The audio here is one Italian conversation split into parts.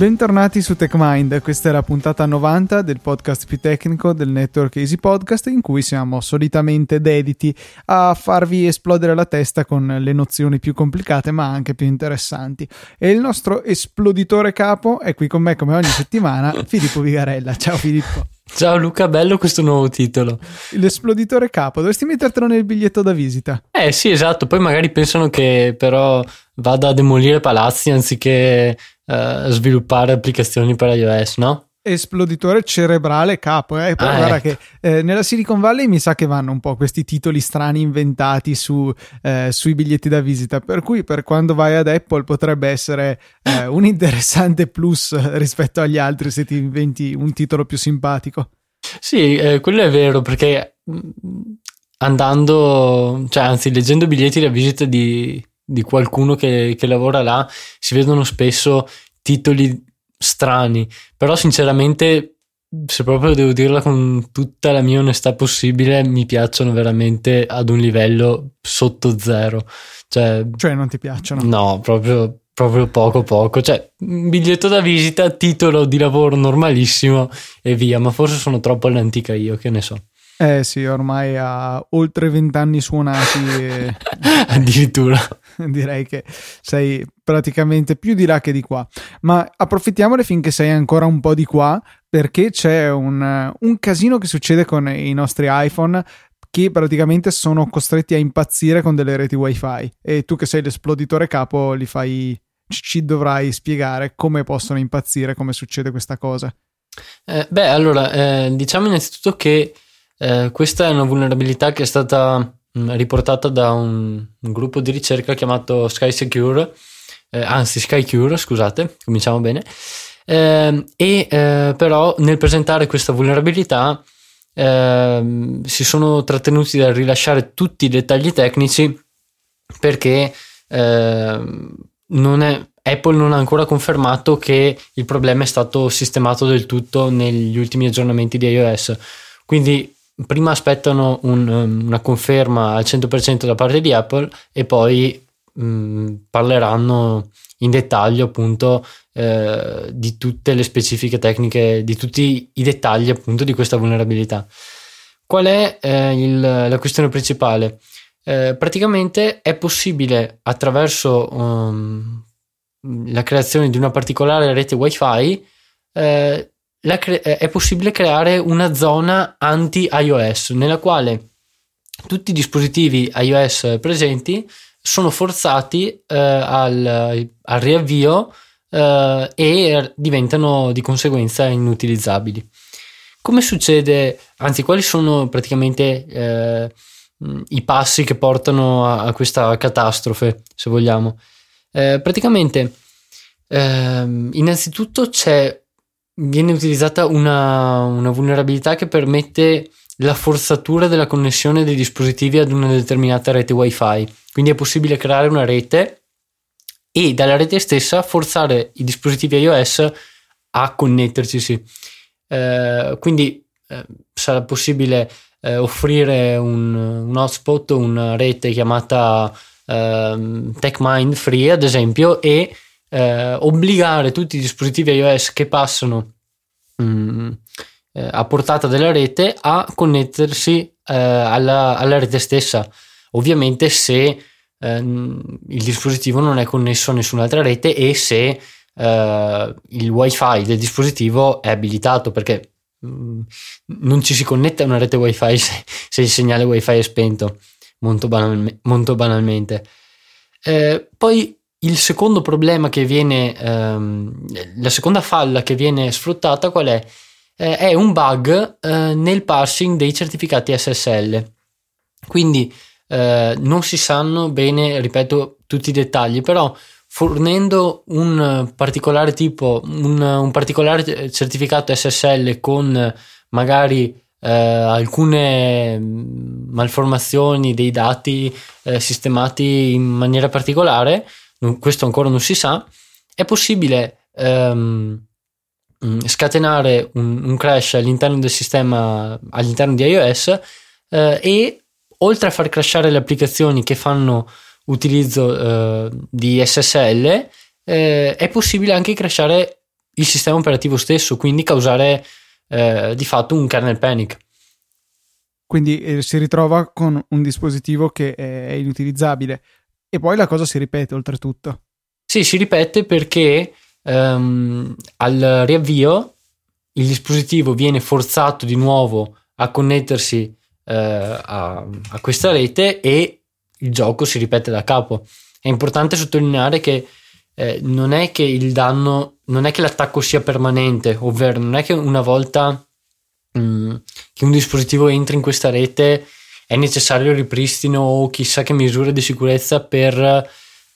Bentornati su TechMind, questa è la puntata 90 del podcast più tecnico del network Easy Podcast in cui siamo solitamente dediti a farvi esplodere la testa con le nozioni più complicate ma anche più interessanti. E il nostro esploditore capo è qui con me come ogni settimana, Filippo Vigarella. Ciao Filippo. Ciao Luca, bello questo nuovo titolo. L'esploditore capo, dovresti mettertelo nel biglietto da visita. Eh sì, esatto, poi magari pensano che però vada a demolire palazzi anziché uh, sviluppare applicazioni per iOS, no? esploditore cerebrale capo. Eh? Però ah, guarda ecco. che eh, nella Silicon Valley mi sa che vanno un po' questi titoli strani inventati su, eh, sui biglietti da visita. Per cui, per quando vai ad Apple, potrebbe essere eh, un interessante plus rispetto agli altri se ti inventi un titolo più simpatico. Sì, eh, quello è vero perché mm, andando, cioè anzi, leggendo biglietti da visita di, di qualcuno che, che lavora là, si vedono spesso titoli strani, però sinceramente se proprio devo dirla con tutta la mia onestà possibile, mi piacciono veramente ad un livello sotto zero. Cioè, cioè non ti piacciono? No, proprio, proprio poco poco. Cioè, biglietto da visita, titolo di lavoro normalissimo e via, ma forse sono troppo all'antica io, che ne so. Eh sì, ormai ha oltre vent'anni suonati. E... Addirittura. direi che sei praticamente più di là che di qua. Ma approfittiamone finché sei ancora un po' di qua, perché c'è un, un casino che succede con i nostri iPhone che praticamente sono costretti a impazzire con delle reti wifi e tu che sei l'esploditore capo li fai ci dovrai spiegare come possono impazzire come succede questa cosa eh, beh allora eh, diciamo innanzitutto che eh, questa è una vulnerabilità che è stata riportata da un, un, gruppo di ricerca chiamato Sky Secure, eh, anzi SkyCure, scusate, cominciamo bene, eh, e eh, però nel presentare questa vulnerabilità ehm, si sono trattenuti dal rilasciare tutti i dettagli tecnici perché ehm, non è, Apple non ha ancora confermato che il problema è stato sistemato del tutto negli ultimi aggiornamenti di iOS. Quindi prima aspettano un, um, una conferma al 100% da parte di Apple e poi mh, mm, parleranno in dettaglio appunto eh, di tutte le specifiche tecniche, di tutti i dettagli appunto di questa vulnerabilità. Qual è eh, il, la questione principale? Eh, praticamente è possibile attraverso um, la creazione di una particolare rete wifi eh, cre- è possibile creare una zona anti-iOS nella quale tutti i dispositivi iOS presenti sono forzati eh, al, al, riavvio eh, e diventano di conseguenza inutilizzabili. Come succede, anzi, quali sono praticamente eh, i passi che portano a, a, questa catastrofe, se vogliamo? Eh, praticamente, ehm, innanzitutto c'è viene utilizzata una, una vulnerabilità che permette la forzatura della connessione dei dispositivi ad una determinata rete wifi. Quindi è possibile creare una rete e dalla rete stessa forzare i dispositivi iOS a connetterci. Eh, quindi eh, sarà possibile eh, offrire un, un, hotspot, una rete chiamata eh, TechMind Free, ad esempio, e eh, obbligare tutti i dispositivi iOS che passano mh, mm, eh, a portata della rete a connettersi eh, alla, alla, rete stessa. Ovviamente se eh, il dispositivo non è connesso a nessun'altra rete e se eh, il wifi del dispositivo è abilitato perché mm, non ci si connette a una rete wifi se, se il segnale wifi è spento molto, banal, molto banalmente. Eh, poi il secondo problema che viene, ehm, la seconda falla che viene sfruttata qual è? Eh, è un bug eh, nel parsing dei certificati SSL. Quindi eh, non si sanno bene, ripeto, tutti i dettagli, però fornendo un particolare tipo, un, un particolare certificato SSL con magari eh, alcune malformazioni dei dati eh, sistemati in maniera particolare, questo ancora non si sa, è possibile ehm, mm, scatenare un, un, crash all'interno del sistema, all'interno di iOS eh, e oltre a far crashare le applicazioni che fanno utilizzo eh, di SSL, eh, è possibile anche crashare il sistema operativo stesso, quindi causare eh, di fatto un kernel panic. Quindi eh, si ritrova con un dispositivo che è inutilizzabile e poi la cosa si ripete oltretutto. Sì, si ripete perché ehm, al riavvio il dispositivo viene forzato di nuovo a connettersi eh, a, a questa rete e il gioco si ripete da capo. È importante sottolineare che eh, non è che il danno, non è che l'attacco sia permanente, ovvero non è che una volta mm, che un dispositivo entra in questa rete è necessario il ripristino o chissà che misure di sicurezza per,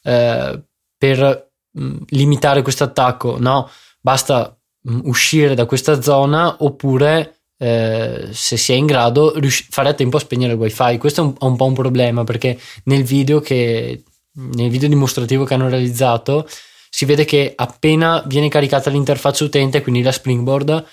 eh, per mm, limitare questo attacco. No, basta mm, uscire da questa zona oppure eh, se si è in grado rius- fare a tempo a spegnere il wifi. Questo è un, un po' un problema perché nel video che nel video dimostrativo che hanno realizzato si vede che appena viene caricata l'interfaccia utente, quindi la Springboard,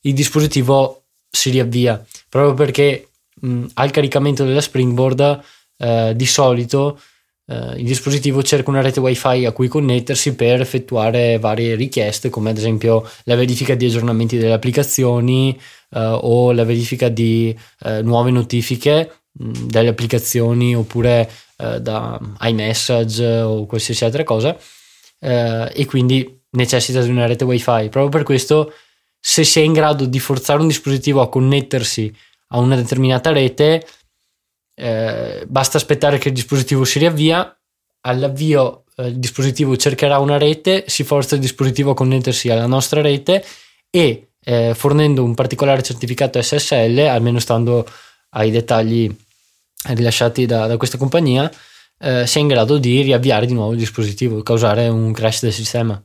il dispositivo si riavvia proprio perché mh, al caricamento della Springboard eh, di solito eh, il dispositivo cerca una rete wifi a cui connettersi per effettuare varie richieste come ad esempio la verifica di aggiornamenti delle applicazioni eh, o la verifica di eh, nuove notifiche mh, delle applicazioni oppure eh, da iMessage o qualsiasi altra cosa eh, e quindi necessita di una rete wifi. Proprio per questo se si è in grado di forzare un dispositivo a connettersi a una determinata rete eh, basta aspettare che il dispositivo si riavvia all'avvio eh, il dispositivo cercherà una rete si forza il dispositivo a connettersi alla nostra rete e eh, fornendo un particolare certificato SSL almeno stando ai dettagli rilasciati da, da questa compagnia eh, sia in grado di riavviare di nuovo il dispositivo, causare un crash del sistema.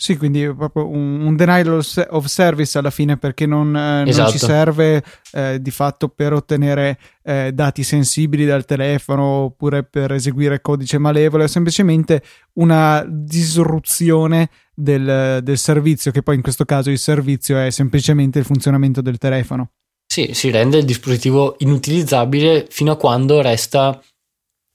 Sì, quindi proprio un, un denial of service alla fine perché non, eh, esatto. non ci esatto. serve eh, di fatto per ottenere eh, dati sensibili dal telefono oppure per eseguire codice malevolo, è semplicemente una disruzione del, del servizio, che poi in questo caso il servizio è semplicemente il funzionamento del telefono. Sì, si rende il dispositivo inutilizzabile fino a quando resta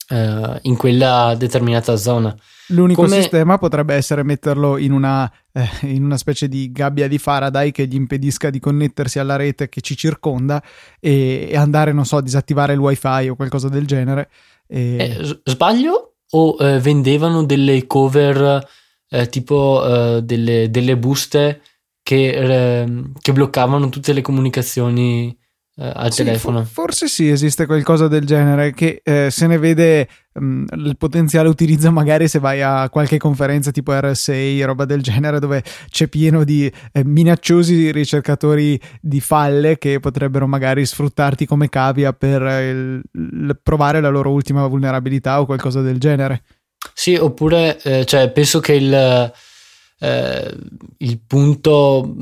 eh, in quella determinata zona. L'unico Come... sistema potrebbe essere metterlo in una, eh, in una, specie di gabbia di Faraday che gli impedisca di connettersi alla rete che ci circonda e, e andare, non so, a disattivare il wifi o qualcosa del genere. E... Eh, sbaglio? O eh, vendevano delle cover eh, tipo eh, delle, delle buste che, eh, che bloccavano tutte le comunicazioni eh, al sì, telefono. forse sì, esiste qualcosa del genere che eh, se ne vede mh, mm, il potenziale utilizzo magari se vai a qualche conferenza tipo RSA, roba del genere, dove c'è pieno di eh, minacciosi ricercatori di falle che potrebbero magari sfruttarti come cavia per il, il provare la loro ultima vulnerabilità o qualcosa del genere. Sì, oppure eh, cioè, penso che il eh, il punto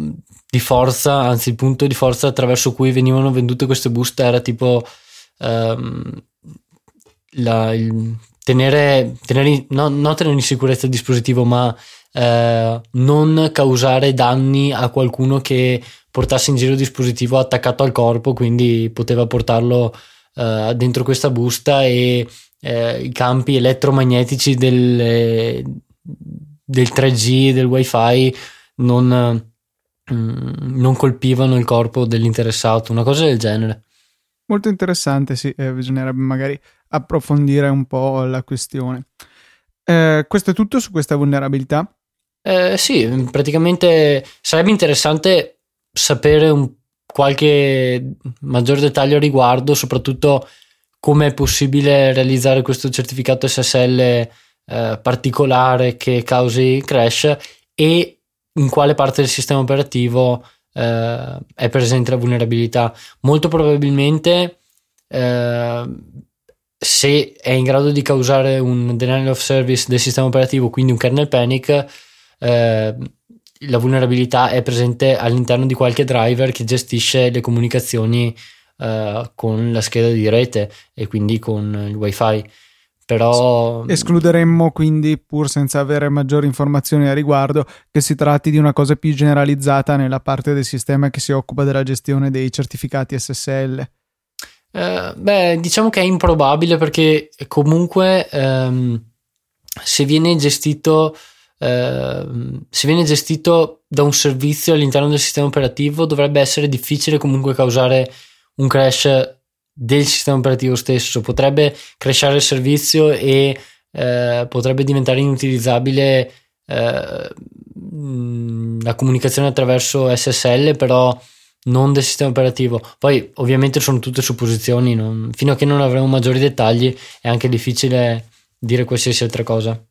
di forza, anzi il punto di forza attraverso cui venivano vendute queste buste era tipo ehm, la, il, tenere, tenere no, non tenere in sicurezza il dispositivo, ma eh, non causare danni a qualcuno che portasse in giro il dispositivo attaccato al corpo, quindi poteva portarlo eh, dentro questa busta e eh, i campi elettromagnetici del, del 3G, del wifi, non, mm, non colpivano il corpo dell'interessato, una cosa del genere. Molto interessante, sì, eh, bisognerebbe magari approfondire un po' la questione. Eh, questo è tutto su questa vulnerabilità? Eh, sì, praticamente sarebbe interessante sapere un, qualche maggior dettaglio a riguardo, soprattutto come è possibile realizzare questo certificato SSL eh, particolare che causi crash e in quale parte del sistema operativo eh, è presente la vulnerabilità. Molto probabilmente eh, se è in grado di causare un denial of service del sistema operativo, quindi un kernel panic, eh, la vulnerabilità è presente all'interno di qualche driver che gestisce le comunicazioni eh, con la scheda di rete e quindi con il wifi però escluderemmo quindi pur senza avere maggiori informazioni a riguardo che si tratti di una cosa più generalizzata nella parte del sistema che si occupa della gestione dei certificati SSL eh, beh diciamo che è improbabile perché comunque ehm, se viene gestito eh, se viene gestito da un servizio all'interno del sistema operativo dovrebbe essere difficile comunque causare un crash del sistema operativo stesso, potrebbe crashare il servizio e eh, potrebbe diventare inutilizzabile eh, la comunicazione attraverso SSL, però non del sistema operativo. Poi ovviamente sono tutte supposizioni, non, fino a che non avremo maggiori dettagli è anche difficile dire qualsiasi altra cosa.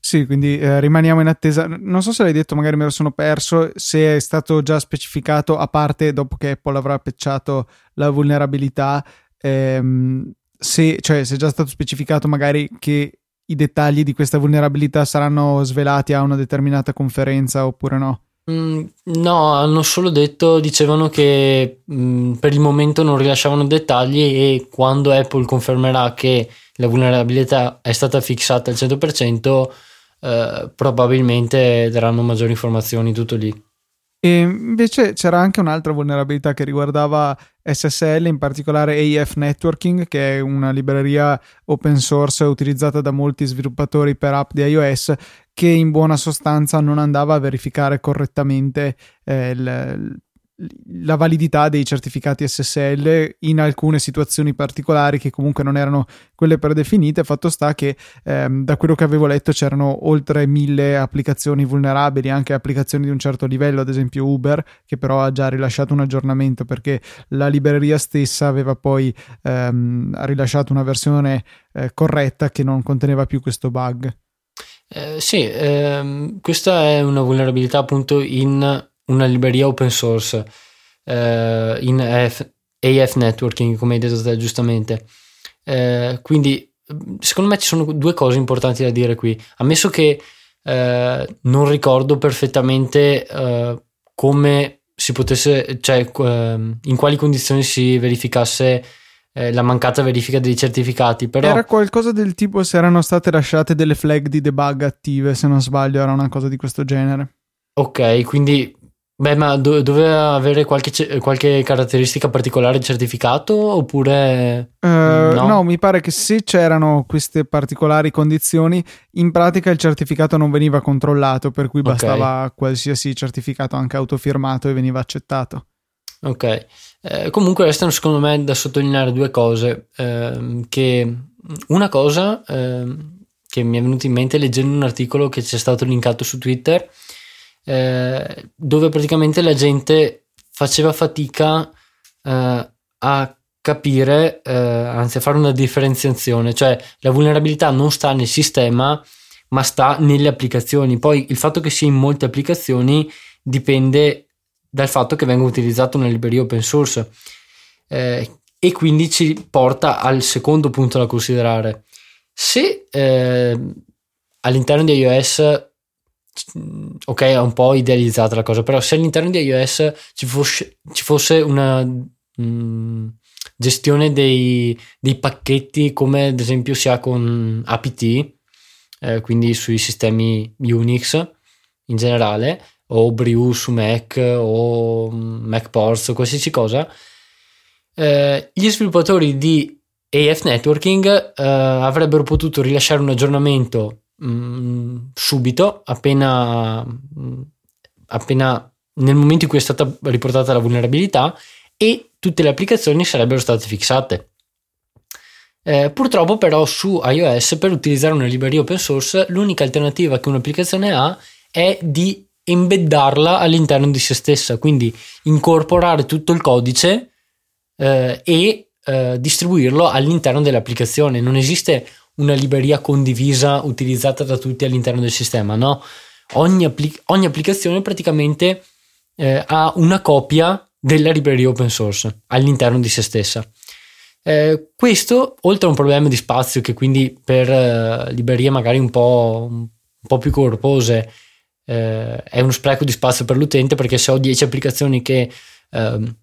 Sì, quindi eh, rimaniamo in attesa. Non so se l'hai detto, magari me lo sono perso, se è stato già specificato, a parte dopo che Apple avrà patchato la vulnerabilità, ehm, se, cioè, se è già stato specificato magari che i dettagli di questa vulnerabilità saranno svelati a una determinata conferenza oppure no? Mm, no, hanno solo detto, dicevano che mm, per il momento non rilasciavano dettagli e quando Apple confermerà che la vulnerabilità è stata fissata al 100%, eh, probabilmente daranno maggiori informazioni, tutto lì. E invece c'era anche un'altra vulnerabilità che riguardava SSL, in particolare AF Networking, che è una libreria open source utilizzata da molti sviluppatori per app di iOS, che in buona sostanza non andava a verificare correttamente eh, il, la validità dei certificati SSL in alcune situazioni particolari che comunque non erano quelle predefinite. Fatto sta che ehm, da quello che avevo letto c'erano oltre mille applicazioni vulnerabili, anche applicazioni di un certo livello, ad esempio Uber, che però ha già rilasciato un aggiornamento perché la libreria stessa aveva poi ehm, rilasciato una versione eh, corretta che non conteneva più questo bug. Eh, sì, ehm, questa è una vulnerabilità appunto in una libreria open source eh, in AF, AF, networking, come hai detto te giustamente. Eh, quindi, secondo me ci sono due cose importanti da dire qui. Ammesso che eh, non ricordo perfettamente eh, come si potesse, cioè ehm, in quali condizioni si verificasse eh, la mancata verifica dei certificati. Però... Era qualcosa del tipo se erano state lasciate delle flag di debug attive, se non sbaglio, era una cosa di questo genere. Ok, quindi Beh, ma do- doveva avere qualche, qualche, caratteristica particolare il certificato oppure... Uh, no? no? mi pare che se c'erano queste particolari condizioni, in pratica il certificato non veniva controllato, per cui bastava okay. qualsiasi certificato anche autofirmato e veniva accettato. Ok, eh, comunque restano secondo me da sottolineare due cose. Eh, che una cosa eh, che mi è venuta in mente leggendo un articolo che ci è stato linkato su Twitter eh, dove praticamente la gente faceva fatica eh, a capire, eh, anzi a fare una differenziazione, cioè la vulnerabilità non sta nel sistema ma sta nelle applicazioni. Poi il fatto che sia in molte applicazioni dipende dal fatto che venga utilizzata una libreria open source eh, e quindi ci porta al secondo punto da considerare. Se eh, all'interno di iOS ok, è un po' idealizzata la cosa, però se all'interno di iOS ci fosse, ci fosse una mh, mm, gestione dei, dei, pacchetti come ad esempio si ha con apt, eh, quindi sui sistemi Unix in generale, o Brew su Mac o MacPorts o qualsiasi cosa, eh, gli sviluppatori di AF Networking eh, avrebbero potuto rilasciare un aggiornamento mh, mm, subito, appena, mh, mm, appena nel momento in cui è stata riportata la vulnerabilità e tutte le applicazioni sarebbero state fissate. Eh, purtroppo però su iOS per utilizzare una libreria open source l'unica alternativa che un'applicazione ha è di embeddarla all'interno di se stessa, quindi incorporare tutto il codice eh, e eh, distribuirlo all'interno dell'applicazione. Non esiste una libreria condivisa utilizzata da tutti all'interno del sistema, no? Ogni, appli- ogni applicazione praticamente eh, ha una copia della libreria open source all'interno di se stessa. Eh, questo, oltre a un problema di spazio, che quindi per eh, librerie magari un po', un po più corpose eh, è uno spreco di spazio per l'utente, perché se ho 10 applicazioni che ehm,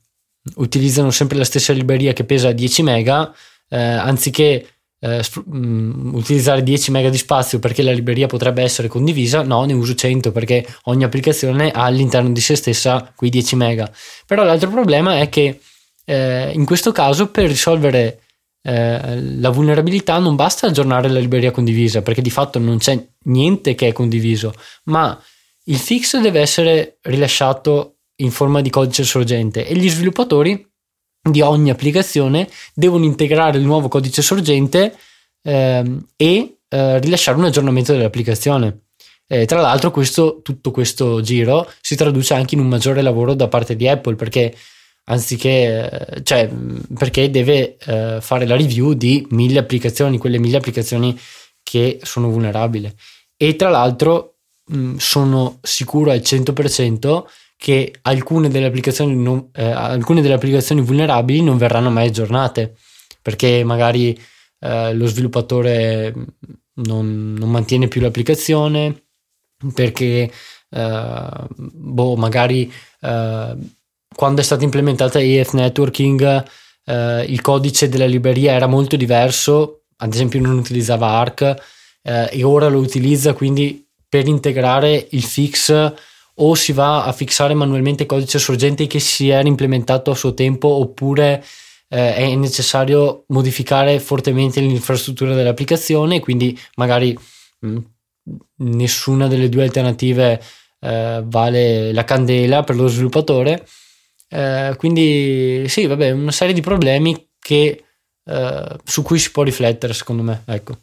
utilizzano sempre la stessa libreria che pesa 10 mega, eh, anziché eh, mm, utilizzare 10 mega di spazio perché la libreria potrebbe essere condivisa, no, ne uso 100 perché ogni applicazione ha all'interno di se stessa quei 10 mega. Però l'altro problema è che eh, in questo caso per risolvere eh, la vulnerabilità non basta aggiornare la libreria condivisa perché di fatto non c'è niente che è condiviso, ma il fix deve essere rilasciato in forma di codice sorgente e gli sviluppatori di ogni applicazione devono integrare il nuovo codice sorgente ehm, e eh, rilasciare un aggiornamento dell'applicazione. Eh, tra l'altro, questo, tutto questo giro si traduce anche in un maggiore lavoro da parte di Apple perché anziché, eh, cioè, perché deve eh, fare la review di mille applicazioni, quelle mille applicazioni che sono vulnerabili. E tra l'altro, mh, sono sicuro al 100% che alcune delle applicazioni, non, eh, alcune delle applicazioni vulnerabili non verranno mai aggiornate perché magari eh, lo sviluppatore non, non, mantiene più l'applicazione perché eh, boh, magari eh, quando è stata implementata EF Networking eh, il codice della libreria era molto diverso ad esempio non utilizzava ARC eh, e ora lo utilizza quindi per integrare il fix o si va a fissare manualmente il codice sorgente che si era implementato a suo tempo oppure eh, è necessario modificare fortemente l'infrastruttura dell'applicazione quindi magari mh, mm, nessuna delle due alternative eh, vale la candela per lo sviluppatore. Eh, quindi sì vabbè una serie di problemi che, eh, su cui si può riflettere secondo me ecco.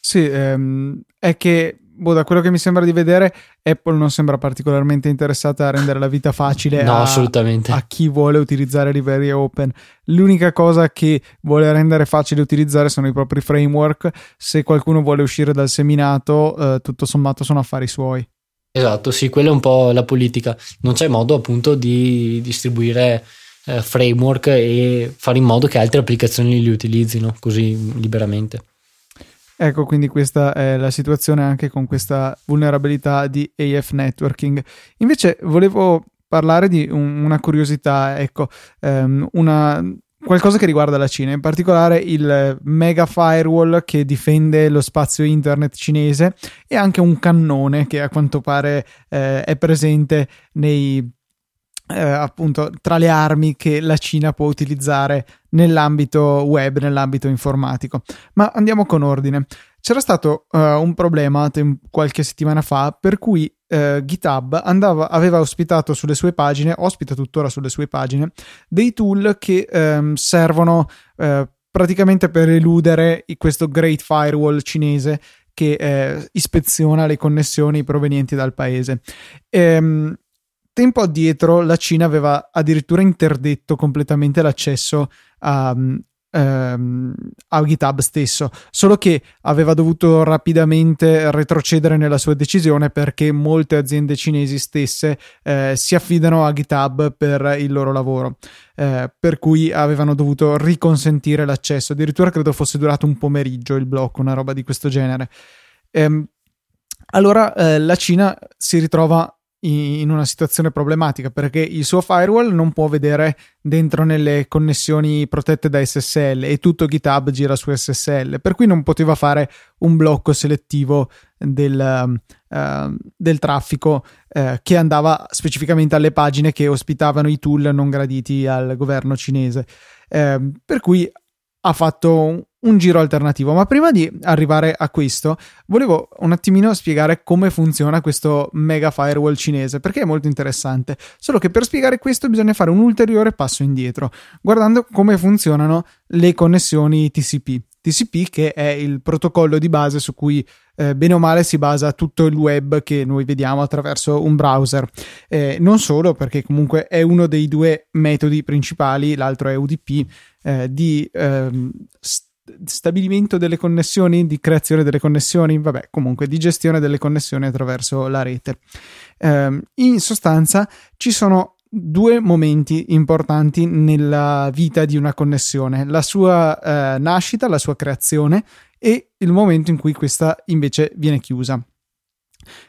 Sì ehm, è che boh, da quello che mi sembra di vedere, Apple non sembra particolarmente interessata a rendere la vita facile no, a, assolutamente. a chi vuole utilizzare librerie open. L'unica cosa che vuole rendere facile utilizzare sono i propri framework. Se qualcuno vuole uscire dal seminato, eh, tutto sommato sono affari suoi. Esatto, sì, quella è un po' la politica. Non c'è modo appunto di distribuire eh, framework e fare in modo che altre applicazioni li utilizzino così liberamente. Ecco, quindi questa è la situazione anche con questa vulnerabilità di AF networking. Invece volevo parlare di un, una curiosità, ecco, um, una, qualcosa che riguarda la Cina, in particolare il mega firewall che difende lo spazio internet cinese e anche un cannone che a quanto pare eh, è presente nei eh, appunto tra le armi che la Cina può utilizzare nell'ambito web, nell'ambito informatico. Ma andiamo con ordine. C'era stato uh, un problema tem- qualche settimana fa per cui uh, GitHub andava, aveva ospitato sulle sue pagine, ospita tuttora sulle sue pagine, dei tool che um, servono uh, praticamente per eludere questo Great Firewall cinese che eh, ispeziona le connessioni provenienti dal paese. Ehm, tempo addietro la Cina aveva addirittura interdetto completamente l'accesso a, ehm, a GitHub stesso, solo che aveva dovuto rapidamente retrocedere nella sua decisione perché molte aziende cinesi stesse eh, si affidano a GitHub per il loro lavoro, eh, per cui avevano dovuto riconsentire l'accesso, addirittura credo fosse durato un pomeriggio il blocco, una roba di questo genere. Ehm, allora eh, la Cina si ritrova in una situazione problematica perché il suo firewall non può vedere dentro nelle connessioni protette da SSL e tutto GitHub gira su SSL, per cui non poteva fare un blocco selettivo del, uh, del traffico uh, che andava specificamente alle pagine che ospitavano i tool non graditi al governo cinese. Uh, per cui ha fatto un giro alternativo. Ma prima di arrivare a questo, volevo un attimino spiegare come funziona questo mega firewall cinese, perché è molto interessante. Solo che per spiegare questo bisogna fare un ulteriore passo indietro, guardando come funzionano le connessioni TCP. TCP che è il protocollo di base su cui eh, bene o male si basa tutto il web che noi vediamo attraverso un browser. Eh, non solo perché comunque è uno dei due metodi principali, l'altro è UDP, eh, di ehm, stabilimento delle connessioni, di creazione delle connessioni, vabbè, comunque di gestione delle connessioni attraverso la rete. Eh, in sostanza ci sono due momenti importanti nella vita di una connessione, la sua eh, nascita, la sua creazione e il momento in cui questa invece viene chiusa.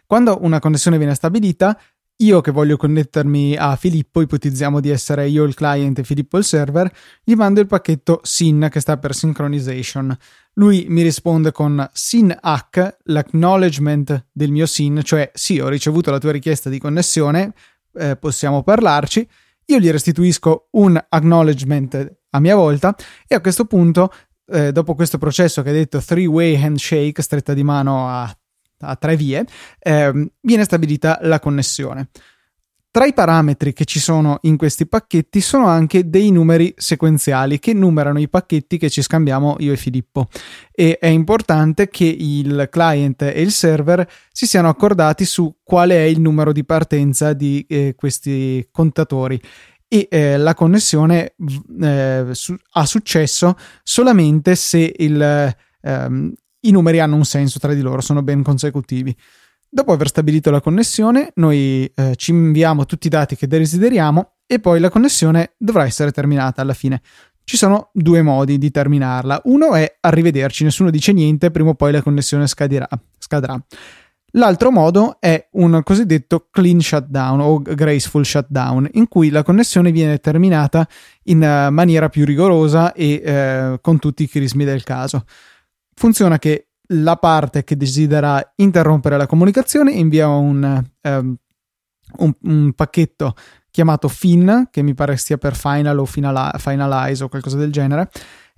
Quando una connessione viene stabilita, io che voglio connettermi a Filippo, ipotizziamo di essere io il client e Filippo il server, gli mando il pacchetto SYN che sta per Synchronization. Lui mi risponde con SYN-H, l'acknowledgement del mio SYN, cioè sì, ho ricevuto la tua richiesta di connessione, eh, possiamo parlarci. Io gli restituisco un acknowledgement a mia volta e a questo punto eh, dopo questo processo che ha detto three-way handshake, stretta di mano a, a tre vie, eh, viene stabilita la connessione. Tra i parametri che ci sono in questi pacchetti sono anche dei numeri sequenziali che numerano i pacchetti che ci scambiamo io e Filippo e è importante che il client e il server si siano accordati su quale è il numero di partenza di eh, questi contatori e eh, la connessione eh, su- ha successo solamente se il, ehm, i numeri hanno un senso tra di loro, sono ben consecutivi. Dopo aver stabilito la connessione, noi eh, ci inviamo tutti i dati che desideriamo e poi la connessione dovrà essere terminata alla fine. Ci sono due modi di terminarla. Uno è arrivederci, nessuno dice niente, prima o poi la connessione scadirà, scadrà. L'altro modo è un cosiddetto clean shutdown o graceful shutdown, in cui la connessione viene terminata in eh, maniera più rigorosa e eh, con tutti i crismi del caso. Funziona che la parte che desidera interrompere la comunicazione invia un, um, un, un pacchetto chiamato fin, che mi pare stia per final o finali- finalize o qualcosa del genere,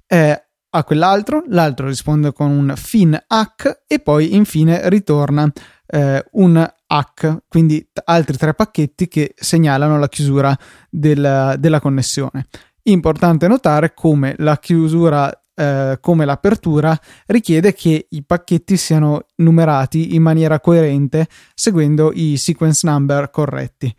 eh, a quell'altro, l'altro risponde con un fin hack e poi infine ritorna eh, un hack, quindi altri tre pacchetti che segnalano la chiusura del, della connessione. Importante notare come la chiusura eh, come l'apertura richiede che i pacchetti siano numerati in maniera coerente seguendo i sequence number corretti.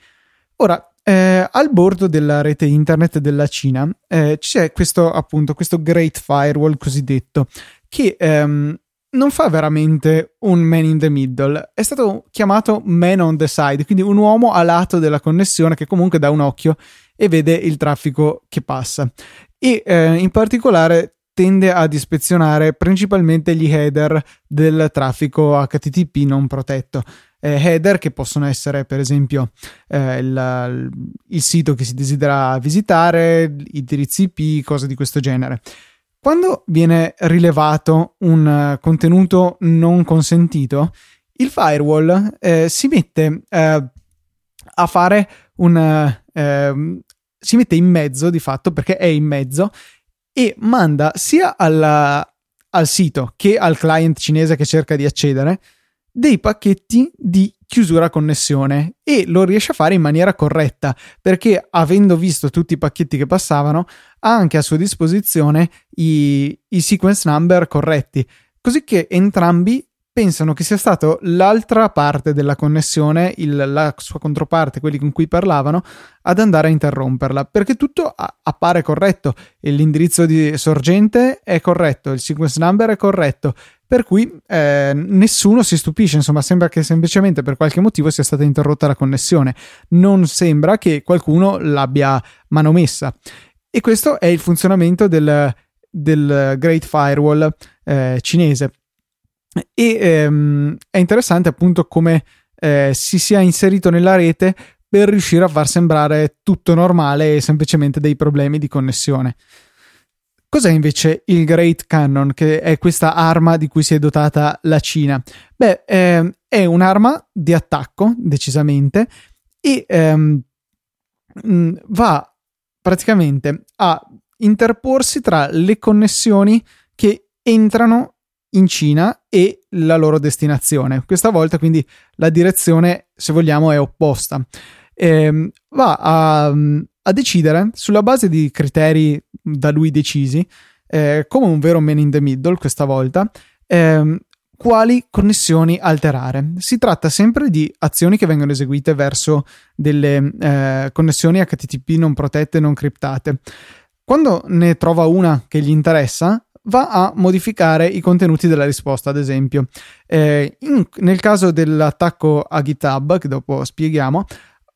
Ora, eh, al bordo della rete internet della Cina eh, c'è questo appunto questo Great Firewall cosiddetto che ehm, non fa veramente un man in the middle, è stato chiamato man on the side, quindi un uomo a lato della connessione che comunque dà un occhio e vede il traffico che passa. E eh, in particolare tende ad ispezionare principalmente gli header del traffico HTTP non protetto. Eh, header che possono essere per esempio eh, il, il, sito che si desidera visitare, indirizzi IP, cose di questo genere. Quando viene rilevato un contenuto non consentito, il firewall eh, si mette eh, a fare un ehm, si mette in mezzo di fatto perché è in mezzo e manda sia alla, al sito che al client cinese che cerca di accedere dei pacchetti di chiusura connessione e lo riesce a fare in maniera corretta perché avendo visto tutti i pacchetti che passavano ha anche a sua disposizione i, i sequence number corretti. Così che entrambi pensano che sia stato l'altra parte della connessione, il, la sua controparte, quelli con cui parlavano, ad andare a interromperla, perché tutto a, appare corretto, l'indirizzo di sorgente è corretto, il sequence number è corretto, per cui eh, nessuno si stupisce, insomma sembra che semplicemente per qualche motivo sia stata interrotta la connessione, non sembra che qualcuno l'abbia manomessa. E questo è il funzionamento del, del Great Firewall eh, cinese e ehm, è interessante appunto come eh, si sia inserito nella rete per riuscire a far sembrare tutto normale e semplicemente dei problemi di connessione. Cos'è invece il Great Cannon, che è questa arma di cui si è dotata la Cina? Beh, ehm, è un'arma di attacco, decisamente, e ehm, mm, va praticamente a interporsi tra le connessioni che entrano in Cina e la loro destinazione. Questa volta quindi la direzione, se vogliamo, è opposta. Eh, va a, a, decidere sulla base di criteri da lui decisi, eh, come un vero man in the middle questa volta, eh, quali connessioni alterare. Si tratta sempre di azioni che vengono eseguite verso delle eh, connessioni HTTP non protette, non criptate. Quando ne trova una che gli interessa, va a modificare i contenuti della risposta, ad esempio. Eh, in, nel caso dell'attacco a GitHub, che dopo spieghiamo,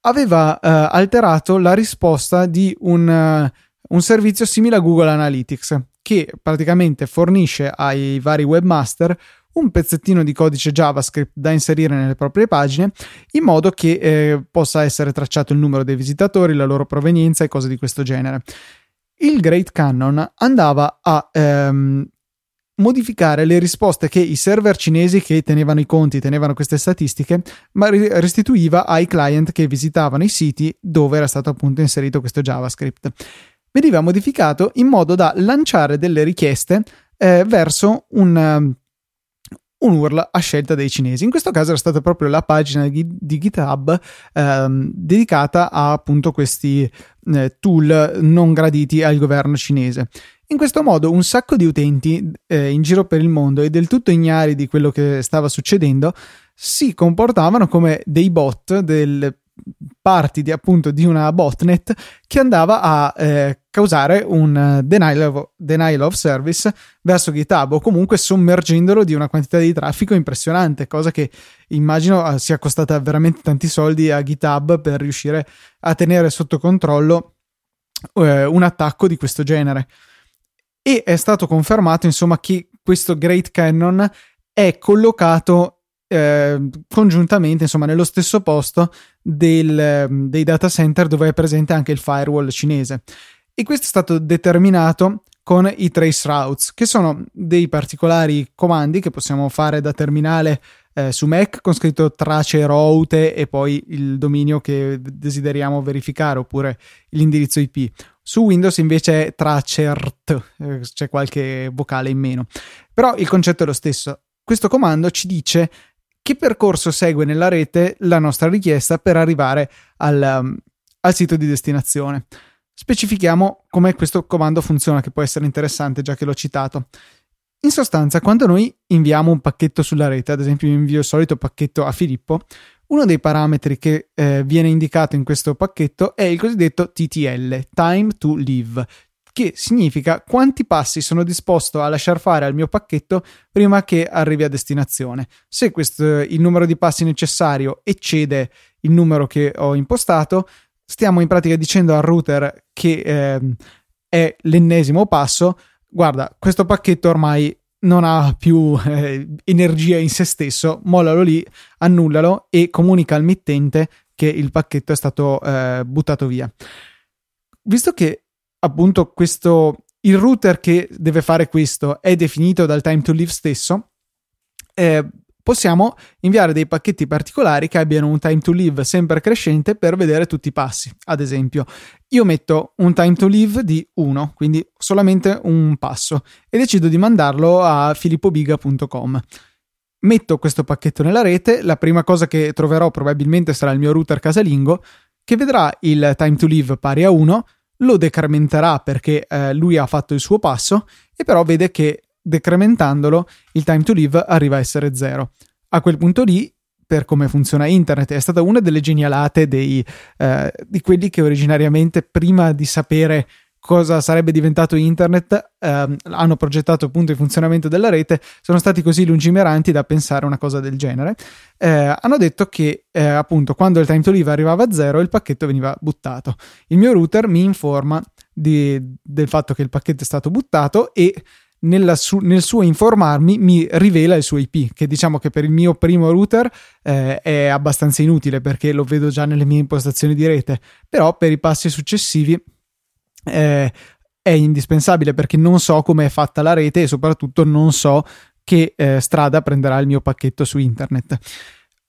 aveva eh, alterato la risposta di un, uh, un servizio simile a Google Analytics, che praticamente fornisce ai vari webmaster un pezzettino di codice JavaScript da inserire nelle proprie pagine in modo che eh, possa essere tracciato il numero dei visitatori, la loro provenienza e cose di questo genere il Great Cannon andava a ehm, modificare le risposte che i server cinesi che tenevano i conti, tenevano queste statistiche, ma restituiva ai client che visitavano i siti dove era stato appunto inserito questo JavaScript. Veniva modificato in modo da lanciare delle richieste eh, verso un un URL a scelta dei cinesi. In questo caso era stata proprio la pagina di, GitHub ehm, dedicata a appunto questi eh, tool non graditi al governo cinese. In questo modo un sacco di utenti eh, in giro per il mondo e del tutto ignari di quello che stava succedendo si comportavano come dei bot del parti di, appunto di una botnet che andava a eh, causare un denial of, denial of, service verso GitHub o comunque sommergendolo di una quantità di traffico impressionante, cosa che immagino eh, sia costata veramente tanti soldi a GitHub per riuscire a tenere sotto controllo eh, un attacco di questo genere. E è stato confermato insomma che questo Great Cannon è collocato eh, congiuntamente, insomma, nello stesso posto del, dei data center dove è presente anche il firewall cinese. E questo è stato determinato con i trace routes, che sono dei particolari comandi che possiamo fare da terminale eh, su Mac con scritto trace route e poi il dominio che desideriamo verificare oppure l'indirizzo IP. Su Windows invece è tracert, eh, c'è qualche vocale in meno. Però il concetto è lo stesso. Questo comando ci dice che percorso segue nella rete la nostra richiesta per arrivare al, um, al sito di destinazione. Specifichiamo come questo comando funziona, che può essere interessante già che l'ho citato. In sostanza, quando noi inviamo un pacchetto sulla rete, ad esempio invio il solito pacchetto a Filippo, uno dei parametri che eh, viene indicato in questo pacchetto è il cosiddetto TTL, Time to Live, che significa quanti passi sono disposto a lasciar fare al mio pacchetto prima che arrivi a destinazione. Se questo, il numero di passi necessario eccede il numero che ho impostato, stiamo in pratica dicendo al router che eh, è l'ennesimo passo, guarda, questo pacchetto ormai non ha più eh, energia in se stesso, mollalo lì, annullalo e comunica al mittente che il pacchetto è stato eh, buttato via. Visto che appunto questo il router che deve fare questo è definito dal time to live stesso, eh, possiamo inviare dei pacchetti particolari che abbiano un time to live sempre crescente per vedere tutti i passi. Ad esempio, io metto un time to live di 1, quindi solamente un passo, e decido di mandarlo a filippobiga.com. Metto questo pacchetto nella rete, la prima cosa che troverò probabilmente sarà il mio router casalingo, che vedrà il time to live pari a 1, lo decrementerà perché eh, lui ha fatto il suo passo e però vede che decrementandolo il time to live arriva a essere zero. A quel punto lì, per come funziona internet, è stata una delle genialate dei, eh, di quelli che originariamente prima di sapere cosa sarebbe diventato internet, ehm, hanno progettato appunto il funzionamento della rete, sono stati così lungimiranti da pensare una cosa del genere. Eh, hanno detto che eh, appunto quando il time to live arrivava a zero il pacchetto veniva buttato. Il mio router mi informa di, del fatto che il pacchetto è stato buttato e su, nel suo informarmi mi rivela il suo IP, che diciamo che per il mio primo router eh, è abbastanza inutile perché lo vedo già nelle mie impostazioni di rete, però per i passi successivi eh, è indispensabile perché non so come è fatta la rete e soprattutto non so che eh, strada prenderà il mio pacchetto su internet.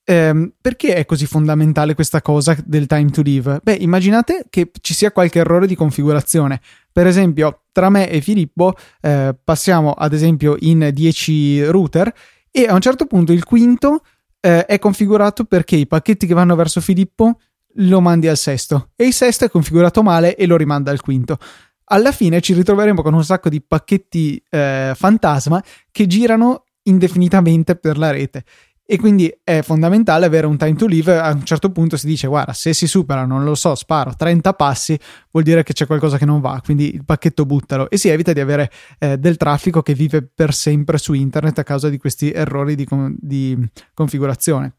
Eh, perché è così fondamentale questa cosa del time to live? Beh, immaginate che ci sia qualche errore di configurazione. Per esempio, tra me e Filippo eh, passiamo ad esempio in 10 router e a un certo punto il quinto eh, è configurato perché i pacchetti che vanno verso Filippo lo mandi al sesto e il sesto è configurato male e lo rimanda al quinto. Alla fine ci ritroveremo con un sacco di pacchetti eh, fantasma che girano indefinitamente per la rete e quindi è fondamentale avere un time to live. A un certo punto si dice: Guarda, se si supera, non lo so, sparo 30 passi, vuol dire che c'è qualcosa che non va. Quindi il pacchetto buttalo e si evita di avere eh, del traffico che vive per sempre su internet a causa di questi errori di, di configurazione.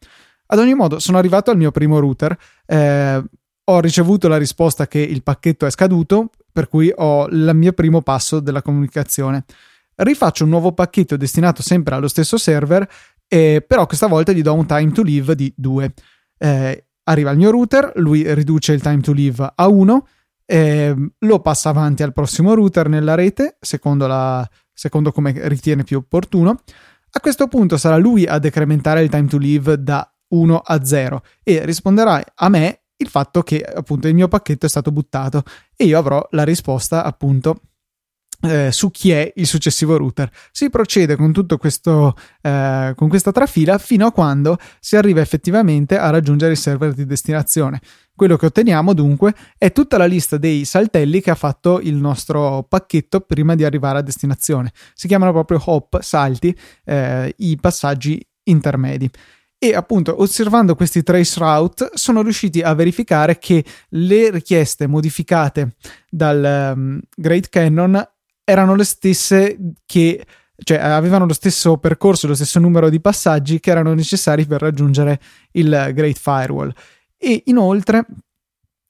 Ad ogni modo, sono arrivato al mio primo router, eh, ho ricevuto la risposta che il pacchetto è scaduto, per cui ho il mio primo passo della comunicazione. Rifaccio un nuovo pacchetto destinato sempre allo stesso server, eh, però questa volta gli do un time to live di 2. Eh, arriva il mio router, lui riduce il time to live a 1, eh, lo passa avanti al prossimo router nella rete, secondo, la, secondo come ritiene più opportuno. A questo punto sarà lui a decrementare il time to live da 1 a 0 e risponderà a me il fatto che appunto il mio pacchetto è stato buttato e io avrò la risposta appunto eh, su chi è il successivo router. Si procede con tutto questo, eh, con questa trafila fino a quando si arriva effettivamente a raggiungere il server di destinazione. Quello che otteniamo dunque è tutta la lista dei saltelli che ha fatto il nostro pacchetto prima di arrivare a destinazione. Si chiamano proprio hop, salti, eh, i passaggi intermedi e appunto osservando questi trace route sono riusciti a verificare che le richieste modificate dal um, Great Cannon erano le stesse che cioè avevano lo stesso percorso, lo stesso numero di passaggi che erano necessari per raggiungere il Great Firewall. E inoltre,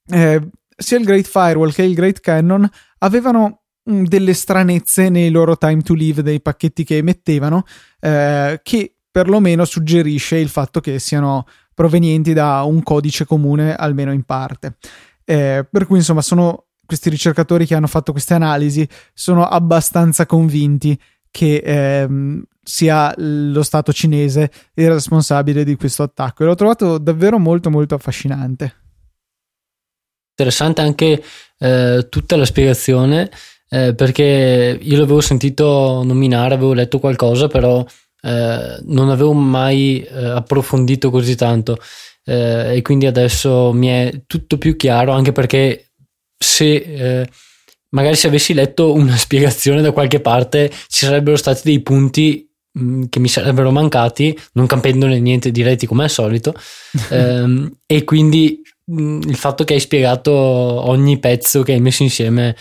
eh, sia il Great Firewall che il Great Cannon avevano mh, delle stranezze nei loro time to live dei pacchetti che emettevano, eh, che perlomeno suggerisce il fatto che siano provenienti da un codice comune, almeno in parte. Eh, per cui, insomma, sono questi ricercatori che hanno fatto queste analisi sono abbastanza convinti che ehm, sia lo Stato cinese il responsabile di questo attacco e l'ho trovato davvero molto molto affascinante. Interessante anche eh, tutta la spiegazione eh, perché io l'avevo sentito nominare, avevo letto qualcosa, però eh, non avevo mai eh, approfondito così tanto eh, e quindi adesso mi è tutto più chiaro anche perché se eh, magari se avessi letto una spiegazione da qualche parte ci sarebbero stati dei punti mh, mm, che mi sarebbero mancati, non capendone niente diretti come al solito, ehm, e quindi mh, mm, il fatto che hai spiegato ogni pezzo che hai messo insieme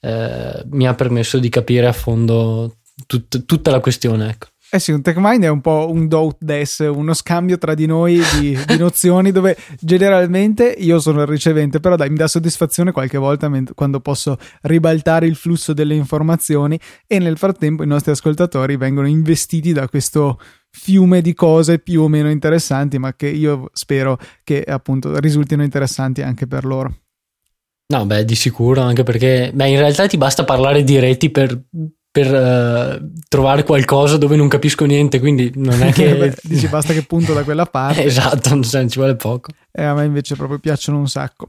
eh, mi ha permesso di capire a fondo tut- tutta la questione. Ecco. Eh sì, un TechMind è un po' un do des, uno scambio tra di noi di, di, nozioni dove generalmente io sono il ricevente, però dai, mi dà soddisfazione qualche volta quando posso ribaltare il flusso delle informazioni e nel frattempo i nostri ascoltatori vengono investiti da questo fiume di cose più o meno interessanti, ma che io spero che appunto risultino interessanti anche per loro. No, beh, di sicuro, anche perché beh, in realtà ti basta parlare di reti per per uh, trovare qualcosa dove non capisco niente, quindi non è che... Beh, dici basta che punto da quella parte. esatto, non ci vuole poco. E a me invece proprio piacciono un sacco.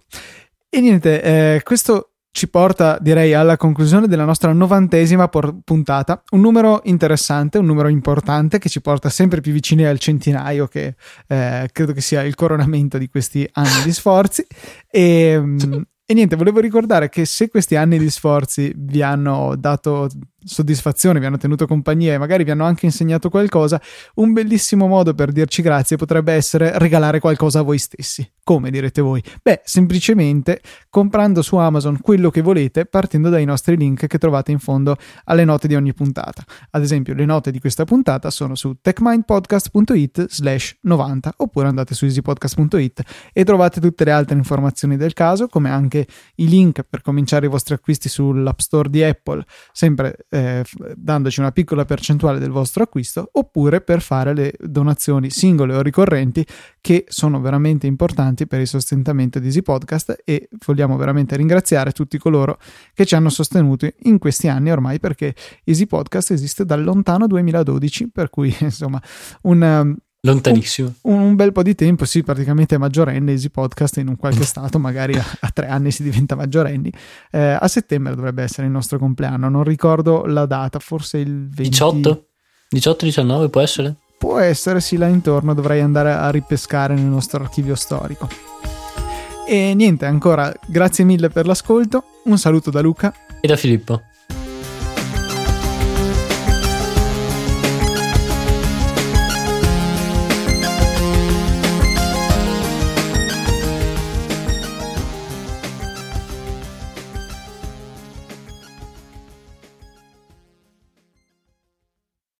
E niente, eh, questo ci porta direi alla conclusione della nostra novantesima por- puntata, un numero interessante, un numero importante che ci porta sempre più vicini al centinaio che eh, credo che sia il coronamento di questi anni di sforzi e, mm, e niente, volevo ricordare che se questi anni di sforzi vi hanno dato soddisfazione, vi hanno tenuto compagnia e magari vi hanno anche insegnato qualcosa, un bellissimo modo per dirci grazie potrebbe essere regalare qualcosa a voi stessi. Come direte voi? Beh, semplicemente comprando su Amazon quello che volete partendo dai nostri link che trovate in fondo alle note di ogni puntata. Ad esempio, le note di questa puntata sono su techmindpodcast.it slash 90 oppure andate su easypodcast.it e trovate tutte le altre informazioni del caso, come anche i link per cominciare i vostri acquisti sull'App Store di Apple, sempre eh, dandoci una piccola percentuale del vostro acquisto, oppure per fare le donazioni singole o ricorrenti che sono veramente importanti per il sostentamento di Easy Podcast e vogliamo veramente ringraziare tutti coloro che ci hanno sostenuti in questi anni ormai perché Easy Podcast esiste dal lontano 2012, per cui insomma un Lontanissimo. Un, un, bel po' di tempo, sì, praticamente maggiorenne, Easy Podcast in un qualche stato, magari a, a tre anni si diventa maggiorenni. Eh, a settembre dovrebbe essere il nostro compleanno, non ricordo la data, forse il 20... 18? 18-19 può essere? Può essere, sì, là intorno dovrei andare a ripescare nel nostro archivio storico. E niente, ancora grazie mille per l'ascolto, un saluto da Luca e da Filippo.